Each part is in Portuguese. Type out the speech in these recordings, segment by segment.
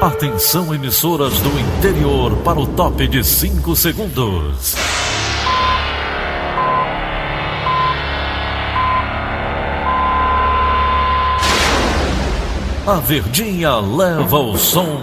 Atenção emissoras do interior para o top de 5 segundos. A Verdinha leva o som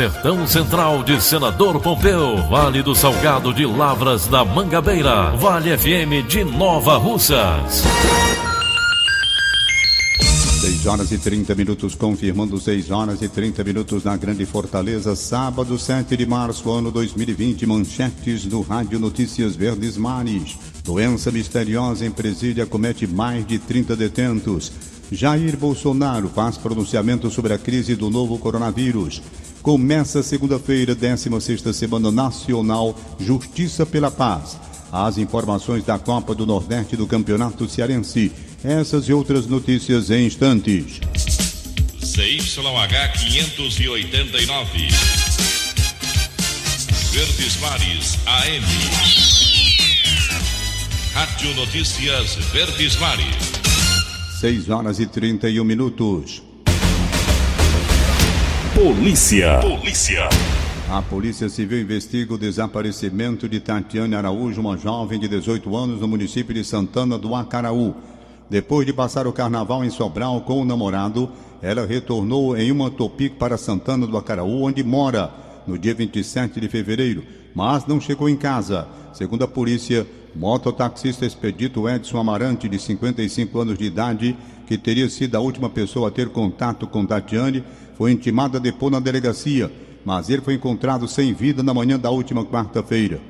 Sertão Central de Senador Pompeu, Vale do Salgado de Lavras da Mangabeira, Vale FM de Nova Russas. 6 horas e 30 minutos, confirmando 6 horas e 30 minutos na Grande Fortaleza, sábado 7 de março, ano 2020. Manchetes do Rádio Notícias Verdes Mares. Doença misteriosa em presídio comete mais de 30 detentos. Jair Bolsonaro faz pronunciamento sobre a crise do novo coronavírus. Começa segunda-feira, 16 Semana Nacional Justiça pela Paz. As informações da Copa do Nordeste do Campeonato Cearense. Essas e outras notícias em instantes. CYH 589. Verdes Mares AM. Rádio Notícias Verdes Mares. 6 horas e 31 minutos. Polícia. Polícia. A Polícia Civil investiga o desaparecimento de Tatiane Araújo, uma jovem de 18 anos no município de Santana do Acaraú. Depois de passar o carnaval em Sobral com o namorado, ela retornou em uma topic para Santana do Acaraú, onde mora, no dia 27 de fevereiro, mas não chegou em casa. Segundo a polícia, mototaxista expedito Edson Amarante, de 55 anos de idade, que teria sido a última pessoa a ter contato com Tatiane, foi intimado a depor na delegacia, mas ele foi encontrado sem vida na manhã da última quarta-feira.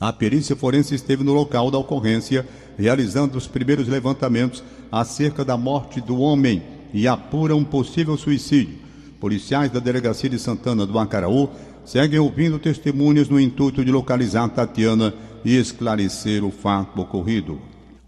A perícia forense esteve no local da ocorrência, realizando os primeiros levantamentos acerca da morte do homem e apura um possível suicídio. Policiais da delegacia de Santana do Acaraú seguem ouvindo testemunhas no intuito de localizar Tatiana e esclarecer o fato ocorrido.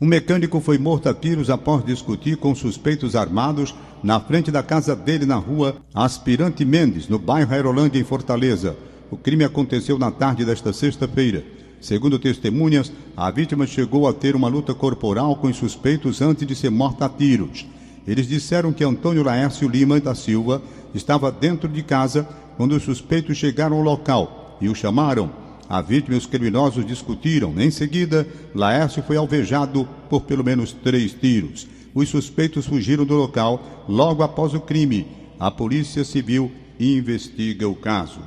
Um mecânico foi morto a tiros após discutir com suspeitos armados na frente da casa dele na rua Aspirante Mendes, no bairro Aerolândia, em Fortaleza. O crime aconteceu na tarde desta sexta-feira. Segundo testemunhas, a vítima chegou a ter uma luta corporal com os suspeitos antes de ser morta a tiros. Eles disseram que Antônio Laércio Lima da Silva estava dentro de casa quando os suspeitos chegaram ao local e o chamaram a vítima e os criminosos discutiram. Em seguida, Laércio foi alvejado por pelo menos três tiros. Os suspeitos fugiram do local logo após o crime. A Polícia Civil investiga o caso.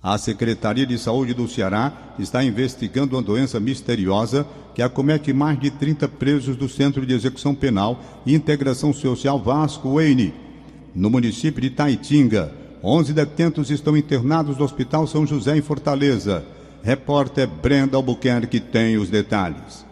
A Secretaria de Saúde do Ceará está investigando uma doença misteriosa que acomete mais de 30 presos do Centro de Execução Penal e Integração Social Vasco Weine, no município de Taitinga. 11 detentos estão internados no Hospital São José em Fortaleza. Repórter Brenda Albuquerque tem os detalhes.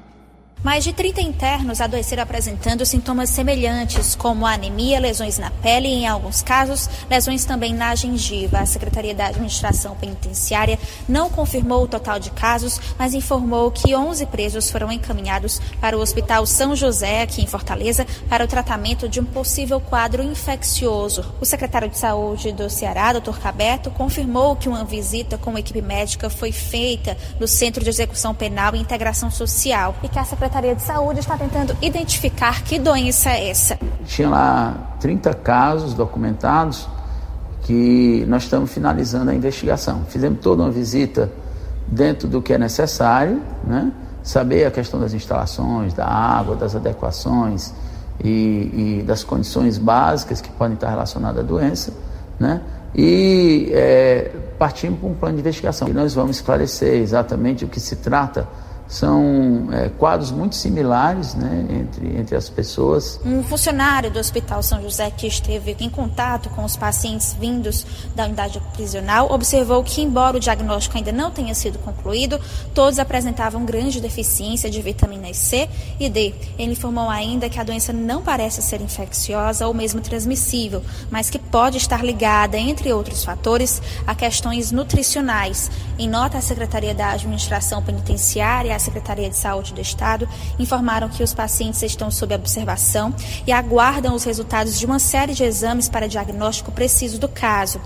Mais de 30 internos adoeceram apresentando sintomas semelhantes, como anemia, lesões na pele e, em alguns casos, lesões também na gengiva. A Secretaria da Administração Penitenciária não confirmou o total de casos, mas informou que 11 presos foram encaminhados para o Hospital São José, aqui em Fortaleza, para o tratamento de um possível quadro infeccioso. O secretário de Saúde do Ceará, Dr. Cabeto, confirmou que uma visita com equipe médica foi feita no Centro de Execução Penal e Integração Social e que a Secretaria de Saúde está tentando identificar que doença é essa. Tinha lá 30 casos documentados que nós estamos finalizando a investigação. Fizemos toda uma visita dentro do que é necessário, né? saber a questão das instalações, da água, das adequações e, e das condições básicas que podem estar relacionadas à doença, né? e é, partimos para um plano de investigação. E nós vamos esclarecer exatamente o que se trata são é, quadros muito similares né, entre, entre as pessoas. Um funcionário do Hospital São José que esteve em contato com os pacientes vindos da unidade prisional observou que, embora o diagnóstico ainda não tenha sido concluído, todos apresentavam grande deficiência de vitaminas C e D. Ele informou ainda que a doença não parece ser infecciosa ou mesmo transmissível, mas que pode estar ligada, entre outros fatores, a questões nutricionais. Em nota, a Secretaria da Administração Penitenciária a Secretaria de Saúde do Estado informaram que os pacientes estão sob observação e aguardam os resultados de uma série de exames para diagnóstico preciso do caso.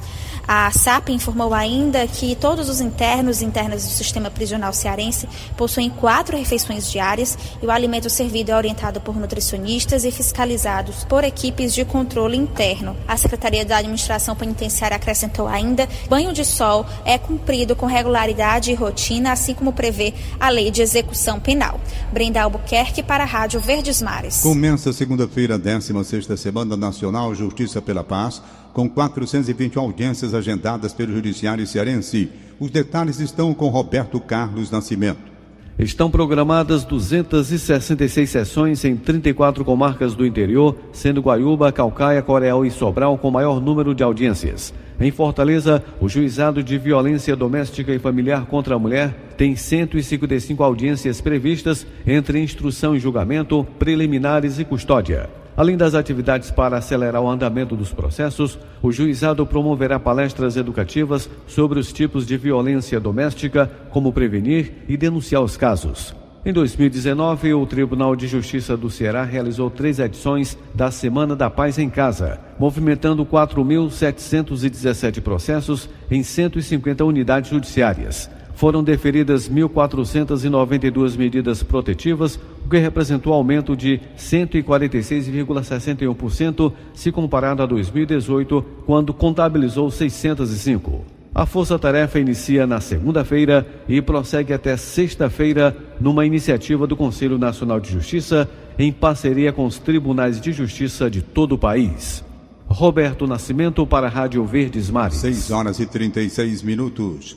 A SAP informou ainda que todos os internos e internas do sistema prisional cearense possuem quatro refeições diárias e o alimento servido é orientado por nutricionistas e fiscalizados por equipes de controle interno. A Secretaria da Administração Penitenciária acrescentou ainda banho de sol é cumprido com regularidade e rotina, assim como prevê a Lei de Execução Penal. Brenda Albuquerque para a Rádio Verdes Mares. Começa segunda-feira, 16 Semana Nacional Justiça pela Paz com 420 audiências agendadas pelo Judiciário Cearense. Os detalhes estão com Roberto Carlos Nascimento. Estão programadas 266 sessões em 34 comarcas do interior, sendo Guaiúba, Calcaia, Coreal e Sobral com maior número de audiências. Em Fortaleza, o Juizado de Violência Doméstica e Familiar contra a Mulher tem 155 audiências previstas entre instrução e julgamento, preliminares e custódia. Além das atividades para acelerar o andamento dos processos, o juizado promoverá palestras educativas sobre os tipos de violência doméstica, como prevenir e denunciar os casos. Em 2019, o Tribunal de Justiça do Ceará realizou três edições da Semana da Paz em Casa, movimentando 4.717 processos em 150 unidades judiciárias foram deferidas 1.492 medidas protetivas, o que representou aumento de 146,61% se comparado a 2018, quando contabilizou 605. A força-tarefa inicia na segunda-feira e prossegue até sexta-feira numa iniciativa do Conselho Nacional de Justiça em parceria com os tribunais de justiça de todo o país. Roberto Nascimento para a Rádio Verdes Mares. 6 horas e 36 minutos.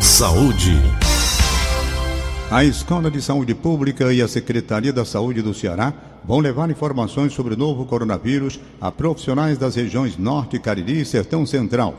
Saúde. A Escola de Saúde Pública e a Secretaria da Saúde do Ceará vão levar informações sobre o novo coronavírus a profissionais das regiões Norte, Cariri e Sertão Central.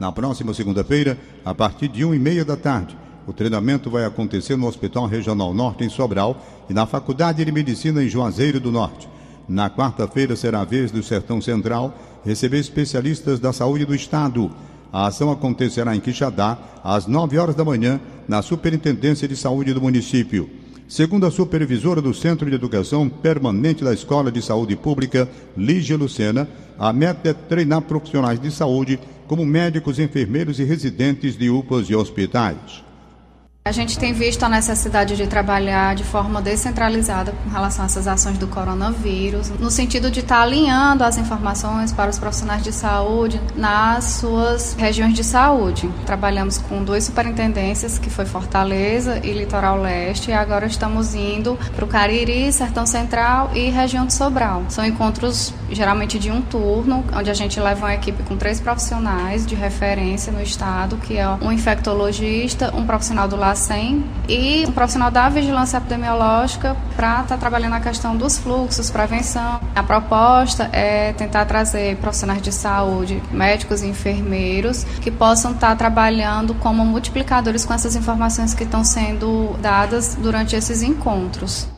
Na próxima segunda-feira, a partir de 1 e meia da tarde, o treinamento vai acontecer no Hospital Regional Norte, em Sobral, e na Faculdade de Medicina, em Juazeiro do Norte. Na quarta-feira será a vez do Sertão Central receber especialistas da saúde do Estado a ação acontecerá em Quixadá, às 9 horas da manhã, na Superintendência de Saúde do município. Segundo a supervisora do Centro de Educação Permanente da Escola de Saúde Pública, Lígia Lucena, a meta é treinar profissionais de saúde como médicos, enfermeiros e residentes de UPAs e hospitais. A gente tem visto a necessidade de trabalhar de forma descentralizada com relação a essas ações do coronavírus, no sentido de estar alinhando as informações para os profissionais de saúde nas suas regiões de saúde. Trabalhamos com duas superintendências, que foi Fortaleza e Litoral Leste, e agora estamos indo para o Cariri, Sertão Central e região de Sobral. São encontros geralmente de um turno, onde a gente leva uma equipe com três profissionais de referência no estado, que é um infectologista, um profissional do LACEN e um profissional da vigilância epidemiológica para estar tá trabalhando a questão dos fluxos, prevenção. A proposta é tentar trazer profissionais de saúde, médicos e enfermeiros que possam estar tá trabalhando como multiplicadores com essas informações que estão sendo dadas durante esses encontros.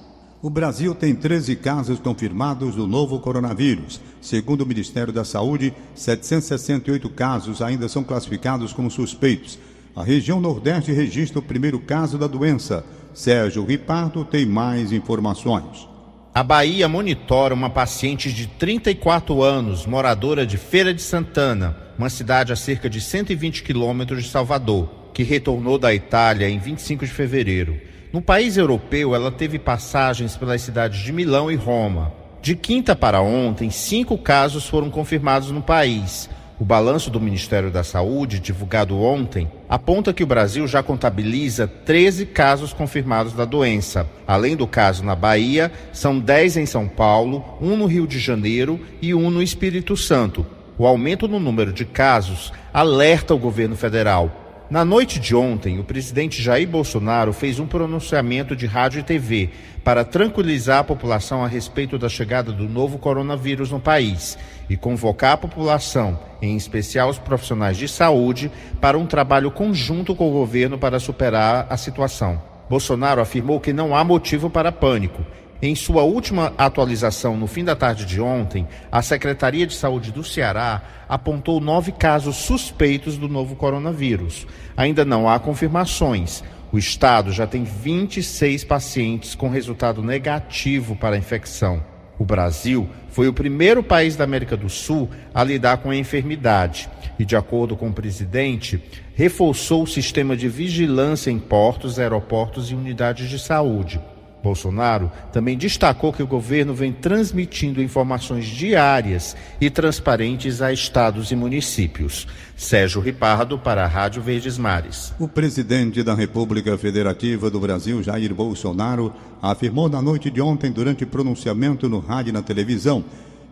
O Brasil tem 13 casos confirmados do novo coronavírus. Segundo o Ministério da Saúde, 768 casos ainda são classificados como suspeitos. A região Nordeste registra o primeiro caso da doença. Sérgio Ripardo tem mais informações. A Bahia monitora uma paciente de 34 anos, moradora de Feira de Santana, uma cidade a cerca de 120 quilômetros de Salvador, que retornou da Itália em 25 de fevereiro. No país europeu, ela teve passagens pelas cidades de Milão e Roma. De quinta para ontem, cinco casos foram confirmados no país, o balanço do Ministério da Saúde, divulgado ontem, aponta que o Brasil já contabiliza 13 casos confirmados da doença. Além do caso na Bahia, são 10 em São Paulo, um no Rio de Janeiro e um no Espírito Santo. O aumento no número de casos alerta o governo federal. Na noite de ontem, o presidente Jair Bolsonaro fez um pronunciamento de rádio e TV para tranquilizar a população a respeito da chegada do novo coronavírus no país e convocar a população, em especial os profissionais de saúde, para um trabalho conjunto com o governo para superar a situação. Bolsonaro afirmou que não há motivo para pânico em sua última atualização no fim da tarde de ontem, a Secretaria de Saúde do Ceará apontou nove casos suspeitos do novo coronavírus. Ainda não há confirmações. O estado já tem 26 pacientes com resultado negativo para a infecção. O Brasil foi o primeiro país da América do Sul a lidar com a enfermidade e, de acordo com o presidente, reforçou o sistema de vigilância em portos, aeroportos e unidades de saúde. Bolsonaro também destacou que o governo vem transmitindo informações diárias e transparentes a estados e municípios. Sérgio Ripardo, para a Rádio Verdes Mares. O presidente da República Federativa do Brasil, Jair Bolsonaro, afirmou na noite de ontem, durante pronunciamento no rádio e na televisão,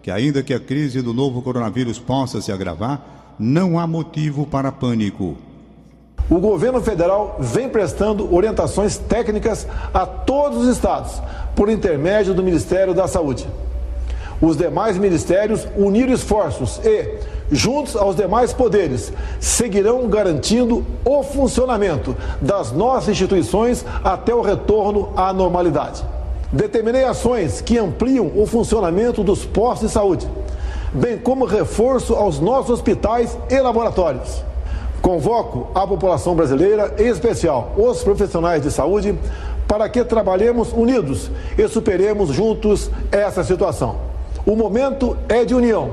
que ainda que a crise do novo coronavírus possa se agravar, não há motivo para pânico o governo federal vem prestando orientações técnicas a todos os estados, por intermédio do Ministério da Saúde. Os demais ministérios uniram esforços e, juntos aos demais poderes, seguirão garantindo o funcionamento das nossas instituições até o retorno à normalidade. Determinei ações que ampliam o funcionamento dos postos de saúde, bem como reforço aos nossos hospitais e laboratórios. Convoco a população brasileira, em especial os profissionais de saúde, para que trabalhemos unidos e superemos juntos essa situação. O momento é de união.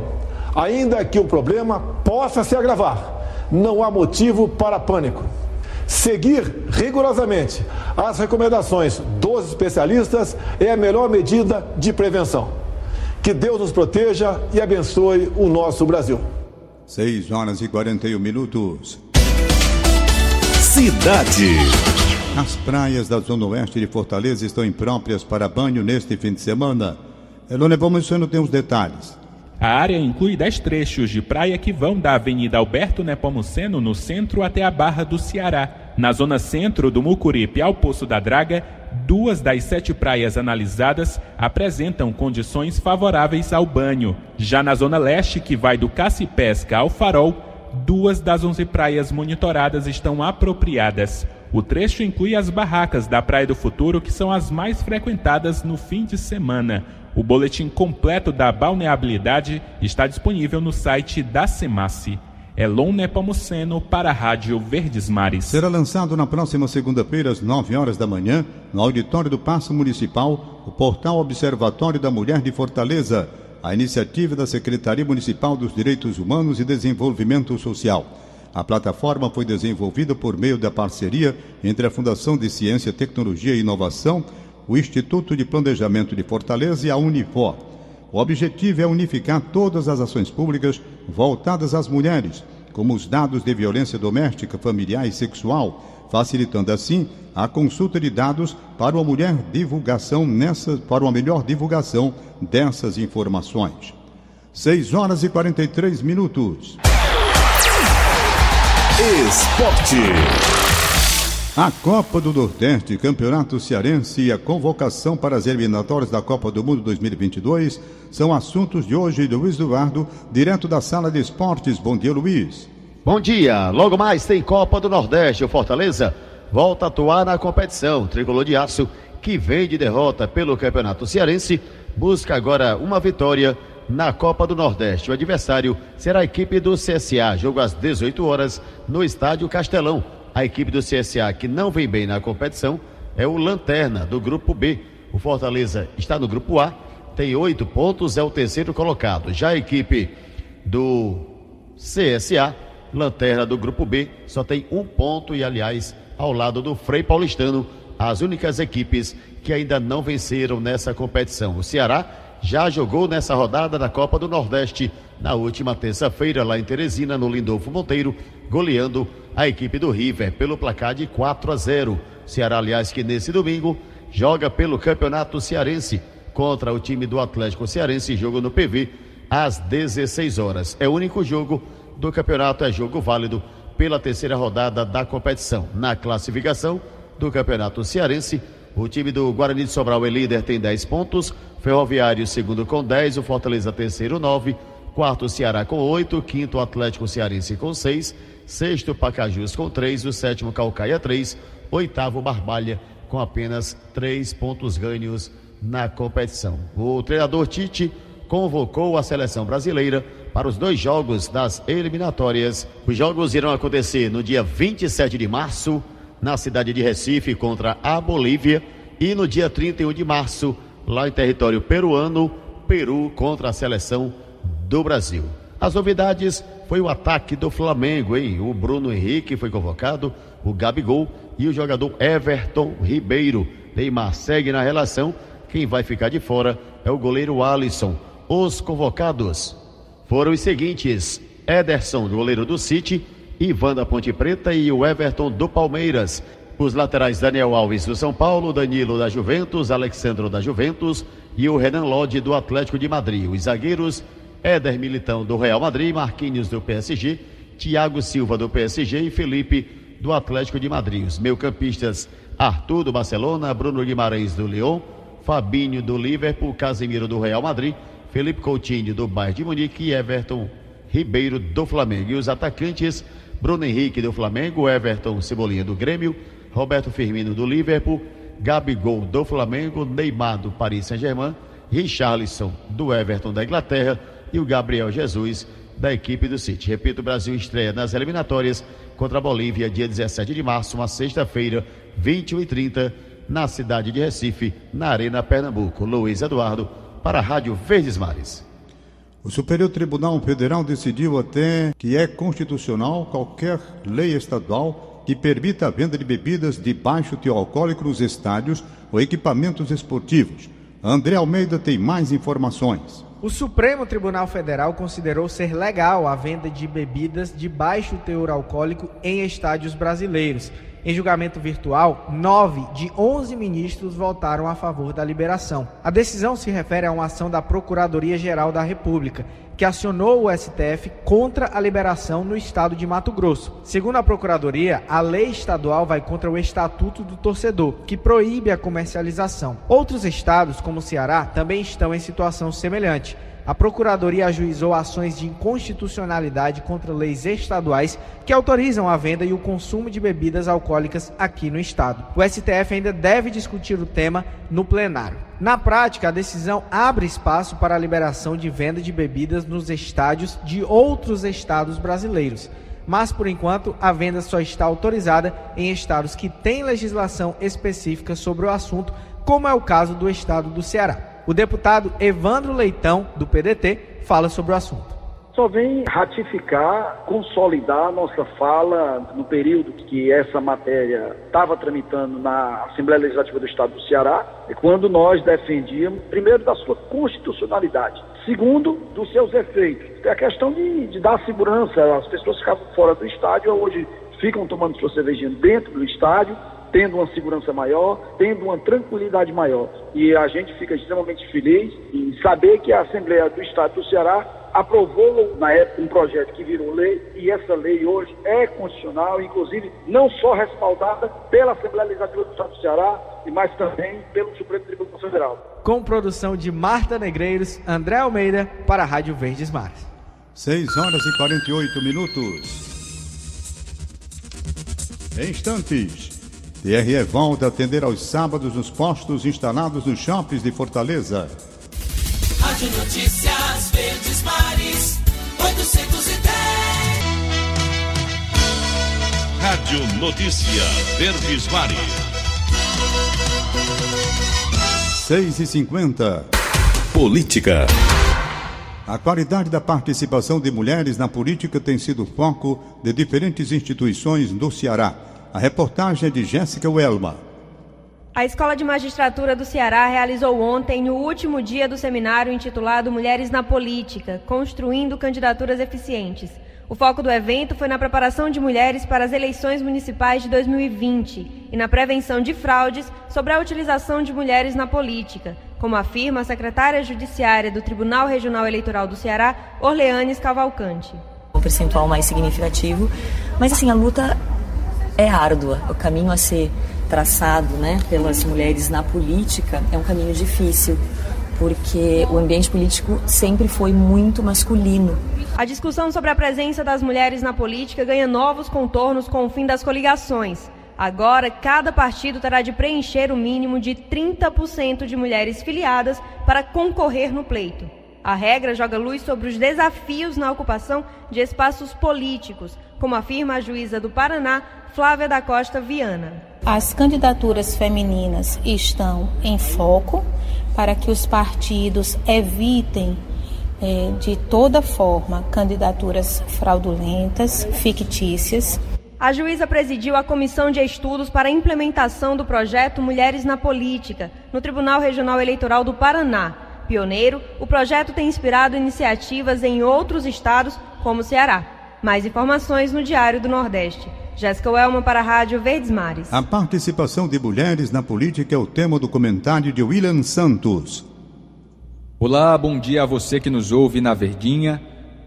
Ainda que o problema possa se agravar, não há motivo para pânico. Seguir rigorosamente as recomendações dos especialistas é a melhor medida de prevenção. Que Deus nos proteja e abençoe o nosso Brasil. 6 horas e 41 minutos. Cidade. As praias da Zona Oeste de Fortaleza estão impróprias para banho neste fim de semana. Elone Bomuceno tem os detalhes. A área inclui 10 trechos de praia que vão da Avenida Alberto Nepomuceno, no centro, até a Barra do Ceará. Na zona centro do Mucuripe ao Poço da Draga, duas das sete praias analisadas apresentam condições favoráveis ao banho. Já na zona leste, que vai do Caça-Pesca ao Farol, duas das onze praias monitoradas estão apropriadas. O trecho inclui as barracas da Praia do Futuro, que são as mais frequentadas no fim de semana. O boletim completo da balneabilidade está disponível no site da Semace. Elon Nepomuceno para a Rádio Verdes Mares. Será lançado na próxima segunda-feira, às 9 horas da manhã, no auditório do Paço Municipal, o portal Observatório da Mulher de Fortaleza, a iniciativa da Secretaria Municipal dos Direitos Humanos e Desenvolvimento Social. A plataforma foi desenvolvida por meio da parceria entre a Fundação de Ciência, Tecnologia e Inovação, o Instituto de Planejamento de Fortaleza e a Unifor. O objetivo é unificar todas as ações públicas voltadas às mulheres, como os dados de violência doméstica, familiar e sexual, facilitando assim a consulta de dados para uma mulher divulgação nessa, para uma melhor divulgação dessas informações. 6 horas e 43 minutos. Esporte. A Copa do Nordeste, Campeonato Cearense e a convocação para as eliminatórias da Copa do Mundo 2022 são assuntos de hoje do Luiz Eduardo, direto da Sala de Esportes. Bom dia, Luiz. Bom dia. Logo mais tem Copa do Nordeste. O Fortaleza volta a atuar na competição. Tricolor de Aço, que vem de derrota pelo Campeonato Cearense, busca agora uma vitória na Copa do Nordeste. O adversário será a equipe do CSA. Jogo às 18 horas no Estádio Castelão. A equipe do CSA, que não vem bem na competição, é o Lanterna, do grupo B. O Fortaleza está no grupo A, tem oito pontos, é o terceiro colocado. Já a equipe do CSA, Lanterna do grupo B, só tem um ponto e, aliás, ao lado do Frei Paulistano, as únicas equipes que ainda não venceram nessa competição. O Ceará já jogou nessa rodada da Copa do Nordeste na última terça-feira lá em Teresina, no Lindolfo Monteiro, goleando a equipe do River pelo placar de 4 a 0. Ceará, aliás, que nesse domingo joga pelo Campeonato Cearense contra o time do Atlético Cearense, jogo no PV às 16 horas. É o único jogo do campeonato, é jogo válido pela terceira rodada da competição. Na classificação do Campeonato Cearense, o time do Guarani de Sobral é líder, tem 10 pontos. Ferroviário, segundo com 10. O Fortaleza, terceiro, 9. Quarto, Ceará com 8. Quinto, Atlético Cearense com 6. Sexto, Pacajus com 3. O sétimo, Calcaia, 3. Oitavo, Barbalha com apenas 3 pontos ganhos na competição. O treinador Tite convocou a seleção brasileira para os dois jogos das eliminatórias. Os jogos irão acontecer no dia 27 de março, na cidade de Recife, contra a Bolívia, e no dia 31 de março, lá em território peruano, Peru contra a seleção do Brasil. As novidades foi o ataque do Flamengo, hein? O Bruno Henrique foi convocado, o Gabigol e o jogador Everton Ribeiro. Neymar segue na relação. Quem vai ficar de fora é o goleiro Alisson. Os convocados foram os seguintes: Ederson, goleiro do City, Ivan da Ponte Preta e o Everton do Palmeiras. Os laterais Daniel Alves do São Paulo, Danilo da Juventus, Alexandro da Juventus e o Renan Lodge do Atlético de Madrid. Os zagueiros Éder Militão do Real Madrid, Marquinhos do PSG, Thiago Silva do PSG e Felipe do Atlético de Madrid. Os meio-campistas Arthur do Barcelona, Bruno Guimarães do Lyon, Fabinho do Liverpool, Casemiro do Real Madrid, Felipe Coutinho do Bayern de Munique e Everton Ribeiro do Flamengo. E os atacantes Bruno Henrique do Flamengo, Everton Cebolinha do Grêmio, Roberto Firmino do Liverpool, Gabigol do Flamengo, Neymar do Paris Saint-Germain, Richarlison do Everton da Inglaterra e o Gabriel Jesus da equipe do City. Repito, o Brasil estreia nas eliminatórias contra a Bolívia, dia 17 de março, uma sexta-feira, 21 e 30 na cidade de Recife, na Arena Pernambuco. Luiz Eduardo, para a Rádio Verdes Mares. O Superior Tribunal Federal decidiu até que é constitucional qualquer lei estadual que permita a venda de bebidas de baixo teor alcoólico nos estádios ou equipamentos esportivos. André Almeida tem mais informações. O Supremo Tribunal Federal considerou ser legal a venda de bebidas de baixo teor alcoólico em estádios brasileiros. Em julgamento virtual, nove de onze ministros votaram a favor da liberação. A decisão se refere a uma ação da Procuradoria-Geral da República, que acionou o STF contra a liberação no estado de Mato Grosso. Segundo a Procuradoria, a lei estadual vai contra o Estatuto do Torcedor, que proíbe a comercialização. Outros estados, como o Ceará, também estão em situação semelhante. A Procuradoria ajuizou ações de inconstitucionalidade contra leis estaduais que autorizam a venda e o consumo de bebidas alcoólicas aqui no estado. O STF ainda deve discutir o tema no plenário. Na prática, a decisão abre espaço para a liberação de venda de bebidas nos estádios de outros estados brasileiros. Mas, por enquanto, a venda só está autorizada em estados que têm legislação específica sobre o assunto, como é o caso do estado do Ceará. O deputado Evandro Leitão, do PDT, fala sobre o assunto só vem ratificar, consolidar nossa fala no período que essa matéria estava tramitando na Assembleia Legislativa do Estado do Ceará, quando nós defendíamos, primeiro, da sua constitucionalidade, segundo, dos seus efeitos. É a questão de, de dar segurança, as pessoas ficavam fora do estádio, hoje ficam tomando sua cervejinha dentro do estádio, tendo uma segurança maior, tendo uma tranquilidade maior. E a gente fica extremamente feliz em saber que a Assembleia do Estado do Ceará aprovou na época um projeto que virou lei e essa lei hoje é constitucional, inclusive não só respaldada pela Assembleia Legislativa do Estado do Ceará, mas também pelo Supremo Tribunal Federal. Com produção de Marta Negreiros, André Almeida para a Rádio Verdes Mares. 6 horas e 48 minutos. Em instantes, TRE volta a atender aos sábados nos postos instalados nos shoppings de Fortaleza. Rádio Notícias Verdes Mares, 810. Rádio Notícia Verdes Mares. 6 e 50 Política. A qualidade da participação de mulheres na política tem sido foco de diferentes instituições do Ceará. A reportagem é de Jéssica Welma. A Escola de Magistratura do Ceará realizou ontem o último dia do seminário intitulado Mulheres na Política Construindo Candidaturas Eficientes. O foco do evento foi na preparação de mulheres para as eleições municipais de 2020 e na prevenção de fraudes sobre a utilização de mulheres na política, como afirma a secretária judiciária do Tribunal Regional Eleitoral do Ceará, Orleanes Cavalcante. um percentual mais significativo. Mas assim, a luta é árdua, o caminho a ser traçado né, pelas mulheres na política é um caminho difícil, porque o ambiente político sempre foi muito masculino. A discussão sobre a presença das mulheres na política ganha novos contornos com o fim das coligações. Agora, cada partido terá de preencher o mínimo de 30% de mulheres filiadas para concorrer no pleito. A regra joga luz sobre os desafios na ocupação de espaços políticos, como afirma a juíza do Paraná, Flávia da Costa Viana. As candidaturas femininas estão em foco para que os partidos evitem é, de toda forma candidaturas fraudulentas, fictícias a juíza presidiu a comissão de estudos para a implementação do projeto Mulheres na Política, no Tribunal Regional Eleitoral do Paraná. Pioneiro, o projeto tem inspirado iniciativas em outros estados, como Ceará. Mais informações no Diário do Nordeste. Jéssica Welman para a Rádio Verdes Mares. A participação de mulheres na política é o tema do comentário de William Santos. Olá, bom dia a você que nos ouve na Verdinha.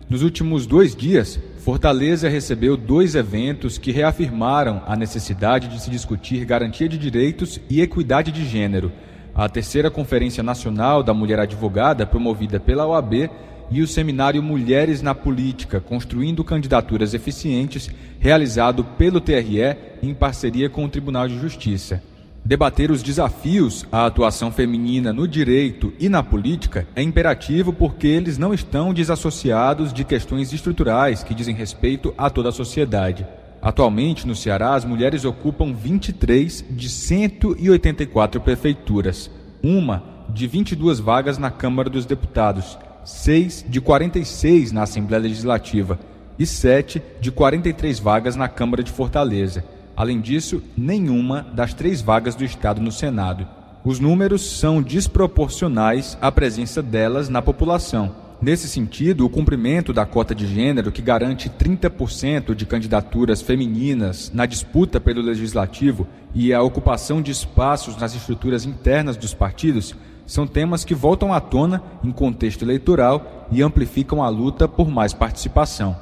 Nos últimos dois dias, Fortaleza recebeu dois eventos que reafirmaram a necessidade de se discutir garantia de direitos e equidade de gênero. A terceira Conferência Nacional da Mulher Advogada, promovida pela OAB, e o seminário Mulheres na Política, Construindo Candidaturas Eficientes, realizado pelo TRE em parceria com o Tribunal de Justiça. Debater os desafios à atuação feminina no direito e na política é imperativo porque eles não estão desassociados de questões estruturais que dizem respeito a toda a sociedade. Atualmente, no Ceará, as mulheres ocupam 23 de 184 prefeituras, uma de 22 vagas na Câmara dos Deputados, 6 de 46 na Assembleia Legislativa e 7 de 43 vagas na Câmara de Fortaleza. Além disso, nenhuma das três vagas do Estado no Senado. Os números são desproporcionais à presença delas na população. Nesse sentido, o cumprimento da cota de gênero, que garante 30% de candidaturas femininas na disputa pelo legislativo e a ocupação de espaços nas estruturas internas dos partidos, são temas que voltam à tona em contexto eleitoral e amplificam a luta por mais participação.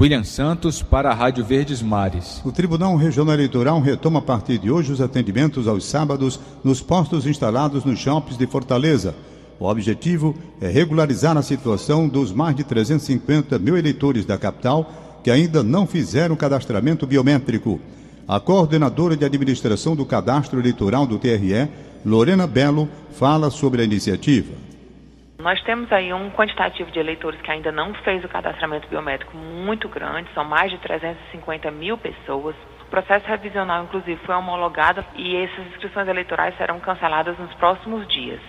William Santos para a Rádio Verdes Mares. O Tribunal Regional Eleitoral retoma a partir de hoje os atendimentos aos sábados nos postos instalados nos shoppings de Fortaleza. O objetivo é regularizar a situação dos mais de 350 mil eleitores da capital que ainda não fizeram cadastramento biométrico. A coordenadora de administração do cadastro eleitoral do TRE, Lorena Belo, fala sobre a iniciativa. Nós temos aí um quantitativo de eleitores que ainda não fez o cadastramento biométrico muito grande, são mais de 350 mil pessoas. O processo revisional, inclusive, foi homologado e essas inscrições eleitorais serão canceladas nos próximos dias.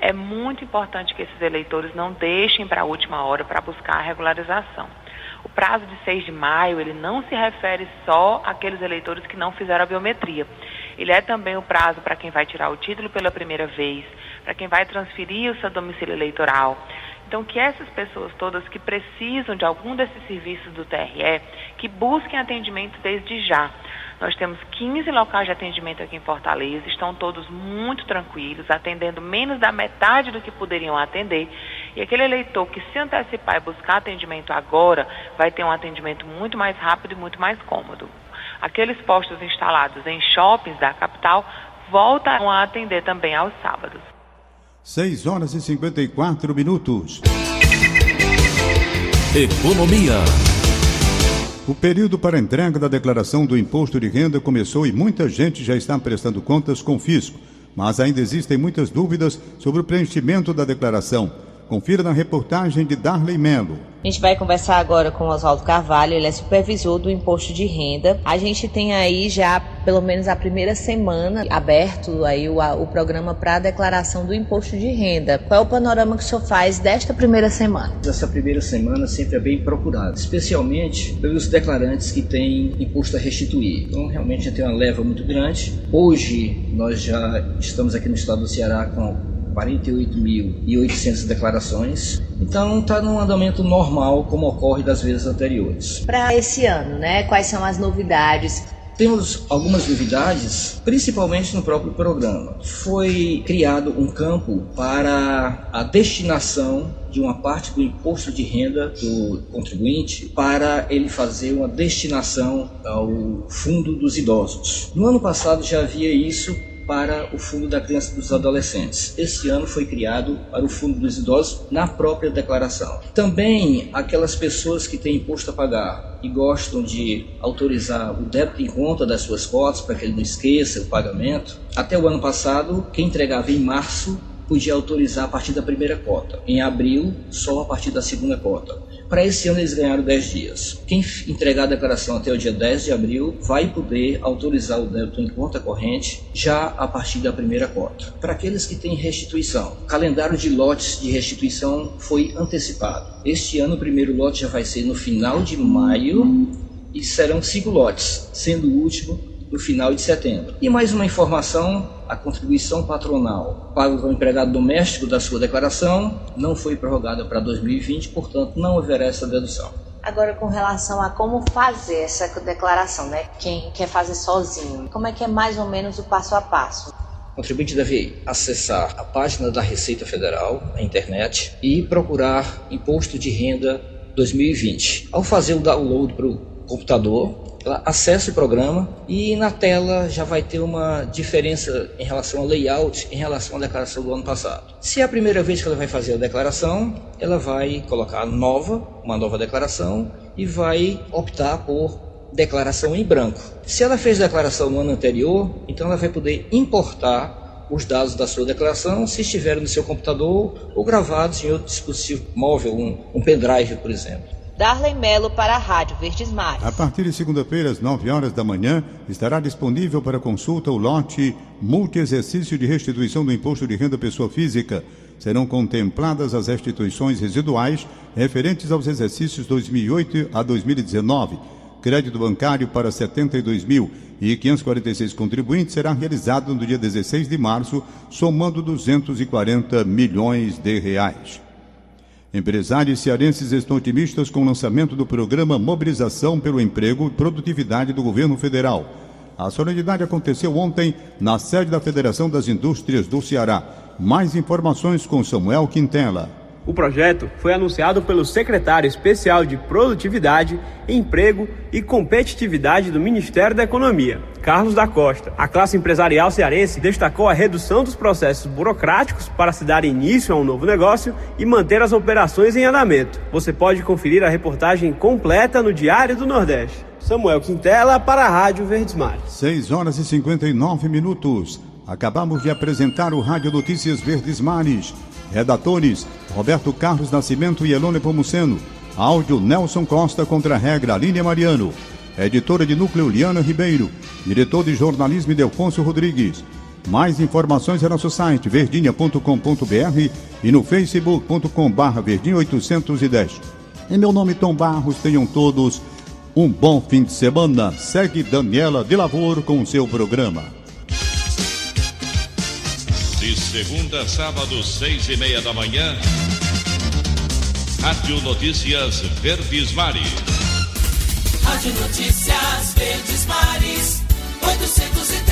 É muito importante que esses eleitores não deixem para a última hora para buscar a regularização. O prazo de 6 de maio, ele não se refere só àqueles eleitores que não fizeram a biometria. Ele é também o prazo para quem vai tirar o título pela primeira vez, para quem vai transferir o seu domicílio eleitoral. Então, que essas pessoas todas que precisam de algum desses serviços do TRE, que busquem atendimento desde já. Nós temos 15 locais de atendimento aqui em Fortaleza, estão todos muito tranquilos, atendendo menos da metade do que poderiam atender. E aquele eleitor que se antecipar e buscar atendimento agora, vai ter um atendimento muito mais rápido e muito mais cômodo. Aqueles postos instalados em shoppings da capital voltam a atender também aos sábados. 6 horas e 54 minutos. Economia. O período para entrega da declaração do imposto de renda começou e muita gente já está prestando contas com o fisco, mas ainda existem muitas dúvidas sobre o preenchimento da declaração. Confira na reportagem de Darley Melo. A gente vai conversar agora com o Oswaldo Carvalho, ele é supervisor do imposto de renda. A gente tem aí já pelo menos a primeira semana aberto aí o, o programa para a declaração do imposto de renda. Qual é o panorama que o senhor faz desta primeira semana? Essa primeira semana sempre é bem procurada, especialmente pelos declarantes que têm imposto a restituir. Então realmente tem uma leva muito grande. Hoje nós já estamos aqui no estado do Ceará com 48.800 declarações. Então está num andamento normal, como ocorre das vezes anteriores. Para esse ano, né? Quais são as novidades? Temos algumas novidades, principalmente no próprio programa. Foi criado um campo para a destinação de uma parte do imposto de renda do contribuinte para ele fazer uma destinação ao fundo dos idosos. No ano passado já havia isso para o Fundo da Criança e dos Adolescentes. Esse ano foi criado para o Fundo dos Idosos na própria declaração. Também aquelas pessoas que têm imposto a pagar e gostam de autorizar o débito em conta das suas cotas para que ele não esqueça o pagamento. Até o ano passado, quem entregava em março podia autorizar a partir da primeira cota. Em abril, só a partir da segunda cota. Para esse ano eles ganharam 10 dias. Quem entregar a declaração até o dia 10 de abril vai poder autorizar o débito em conta corrente já a partir da primeira cota. Para aqueles que têm restituição, o calendário de lotes de restituição foi antecipado. Este ano o primeiro lote já vai ser no final de maio e serão cinco lotes, sendo o último no final de setembro. E mais uma informação: a contribuição patronal para o empregado doméstico da sua declaração não foi prorrogada para 2020, portanto, não haverá essa dedução. Agora, com relação a como fazer essa declaração, né? Quem quer fazer sozinho, como é que é mais ou menos o passo a passo? O contribuinte deve acessar a página da Receita Federal, a internet, e procurar Imposto de Renda 2020. Ao fazer o download para o computador, ela acessa o programa e na tela já vai ter uma diferença em relação ao layout, em relação à declaração do ano passado. Se é a primeira vez que ela vai fazer a declaração, ela vai colocar nova, uma nova declaração e vai optar por declaração em branco. Se ela fez declaração no ano anterior, então ela vai poder importar os dados da sua declaração se estiverem no seu computador ou gravados em outro dispositivo móvel, um, um pendrive, por exemplo. Darley Melo para a Rádio Verdes Mares. A partir de segunda-feira, às 9 horas da manhã, estará disponível para consulta o lote Multi-Exercício de Restituição do Imposto de Renda Pessoa Física. Serão contempladas as restituições residuais referentes aos exercícios 2008 a 2019. Crédito bancário para 72.546 contribuintes será realizado no dia 16 de março, somando 240 milhões de reais. Empresários cearenses estão otimistas com o lançamento do programa Mobilização pelo Emprego e Produtividade do Governo Federal. A solenidade aconteceu ontem na sede da Federação das Indústrias do Ceará. Mais informações com Samuel Quintela. O projeto foi anunciado pelo secretário especial de Produtividade, Emprego e Competitividade do Ministério da Economia, Carlos da Costa. A classe empresarial cearense destacou a redução dos processos burocráticos para se dar início a um novo negócio e manter as operações em andamento. Você pode conferir a reportagem completa no Diário do Nordeste. Samuel Quintela para a Rádio Verdes Mares. 6 horas e 59 minutos. Acabamos de apresentar o Rádio Notícias Verdes Mares. Redatores: Roberto Carlos Nascimento e Elone Pomuceno. Áudio: Nelson Costa contra a regra Línia Mariano. Editora de núcleo Liana Ribeiro. Diretor de jornalismo Delfonso Rodrigues. Mais informações é nosso site verdinha.com.br e no facebook.com.br verdinha810. Em meu nome, Tom Barros, tenham todos um bom fim de semana. Segue Daniela de Lavor com o seu programa. De segunda a sábado, seis e meia da manhã. Rádio Notícias Verdes Mares. Rádio Notícias Verdes Mares. 810